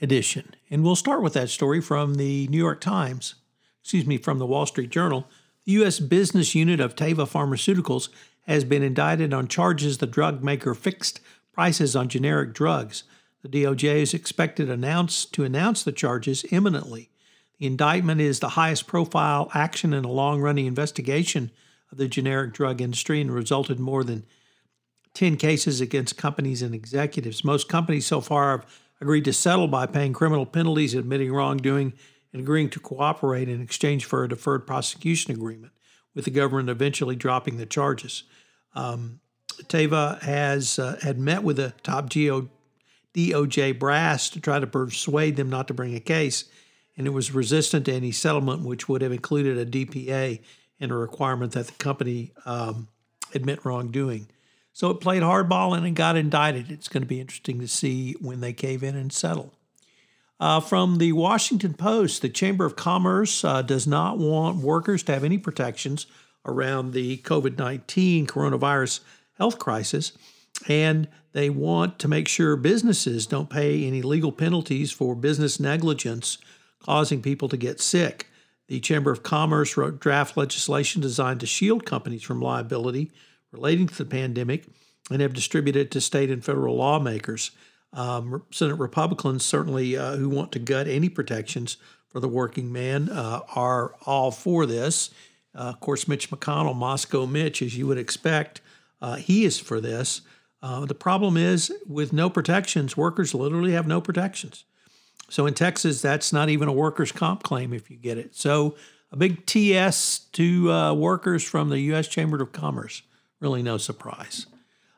edition. And we'll start with that story from the New York Times, excuse me, from the Wall Street Journal. The U.S. business unit of Teva Pharmaceuticals has been indicted on charges the drug maker fixed prices on generic drugs. The DOJ is expected announce, to announce the charges imminently. The indictment is the highest profile action in a long running investigation of the generic drug industry and resulted more than 10 cases against companies and executives. Most companies so far have agreed to settle by paying criminal penalties, admitting wrongdoing, and agreeing to cooperate in exchange for a deferred prosecution agreement, with the government eventually dropping the charges. Um, Teva has uh, had met with the top GO, DOJ brass to try to persuade them not to bring a case, and it was resistant to any settlement, which would have included a DPA and a requirement that the company um, admit wrongdoing. So it played hardball and it got indicted. It's going to be interesting to see when they cave in and settle. Uh, from the Washington Post, the Chamber of Commerce uh, does not want workers to have any protections around the COVID 19 coronavirus health crisis, and they want to make sure businesses don't pay any legal penalties for business negligence causing people to get sick. The Chamber of Commerce wrote draft legislation designed to shield companies from liability relating to the pandemic and have distributed it to state and federal lawmakers. Um, Senate Republicans, certainly uh, who want to gut any protections for the working man, uh, are all for this. Uh, of course, Mitch McConnell, Moscow Mitch, as you would expect, uh, he is for this. Uh, the problem is with no protections, workers literally have no protections. So in Texas, that's not even a workers' comp claim if you get it. So a big TS to uh, workers from the U.S. Chamber of Commerce. Really, no surprise.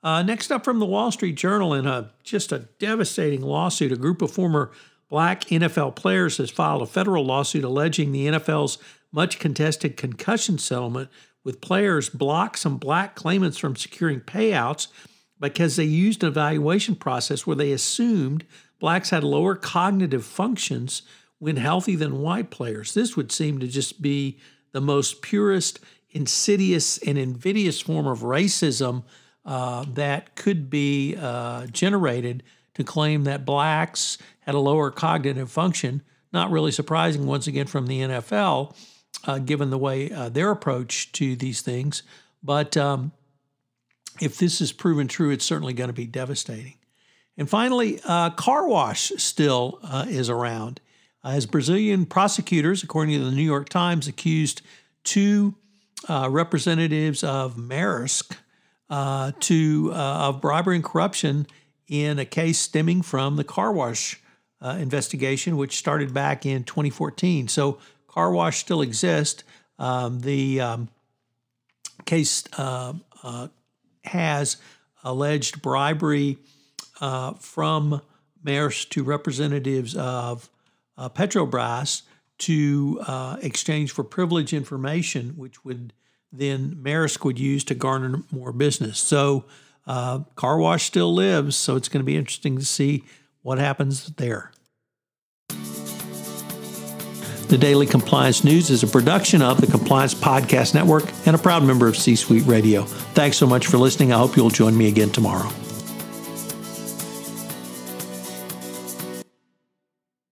Uh, next up from the Wall Street Journal, in a just a devastating lawsuit, a group of former black NFL players has filed a federal lawsuit alleging the NFL's much contested concussion settlement with players blocked some black claimants from securing payouts because they used an evaluation process where they assumed blacks had lower cognitive functions when healthy than white players. This would seem to just be the most purest insidious and invidious form of racism uh, that could be uh, generated to claim that blacks had a lower cognitive function. Not really surprising, once again, from the NFL, uh, given the way uh, their approach to these things. But um, if this is proven true, it's certainly going to be devastating. And finally, uh, car wash still uh, is around. as Brazilian prosecutors, according to the New York Times, accused two uh, representatives of Maersk uh, to uh, of bribery and corruption in a case stemming from the car wash uh, investigation, which started back in 2014. So car wash still exists. Um, the um, case uh, has alleged bribery from Maersk to representatives of Petrobras to uh, exchange for privilege information, which would then Maersk would use to garner more business. So uh, car wash still lives, so it's going to be interesting to see what happens there. The Daily Compliance News is a production of the Compliance Podcast Network and a proud member of C Suite Radio. Thanks so much for listening. I hope you'll join me again tomorrow.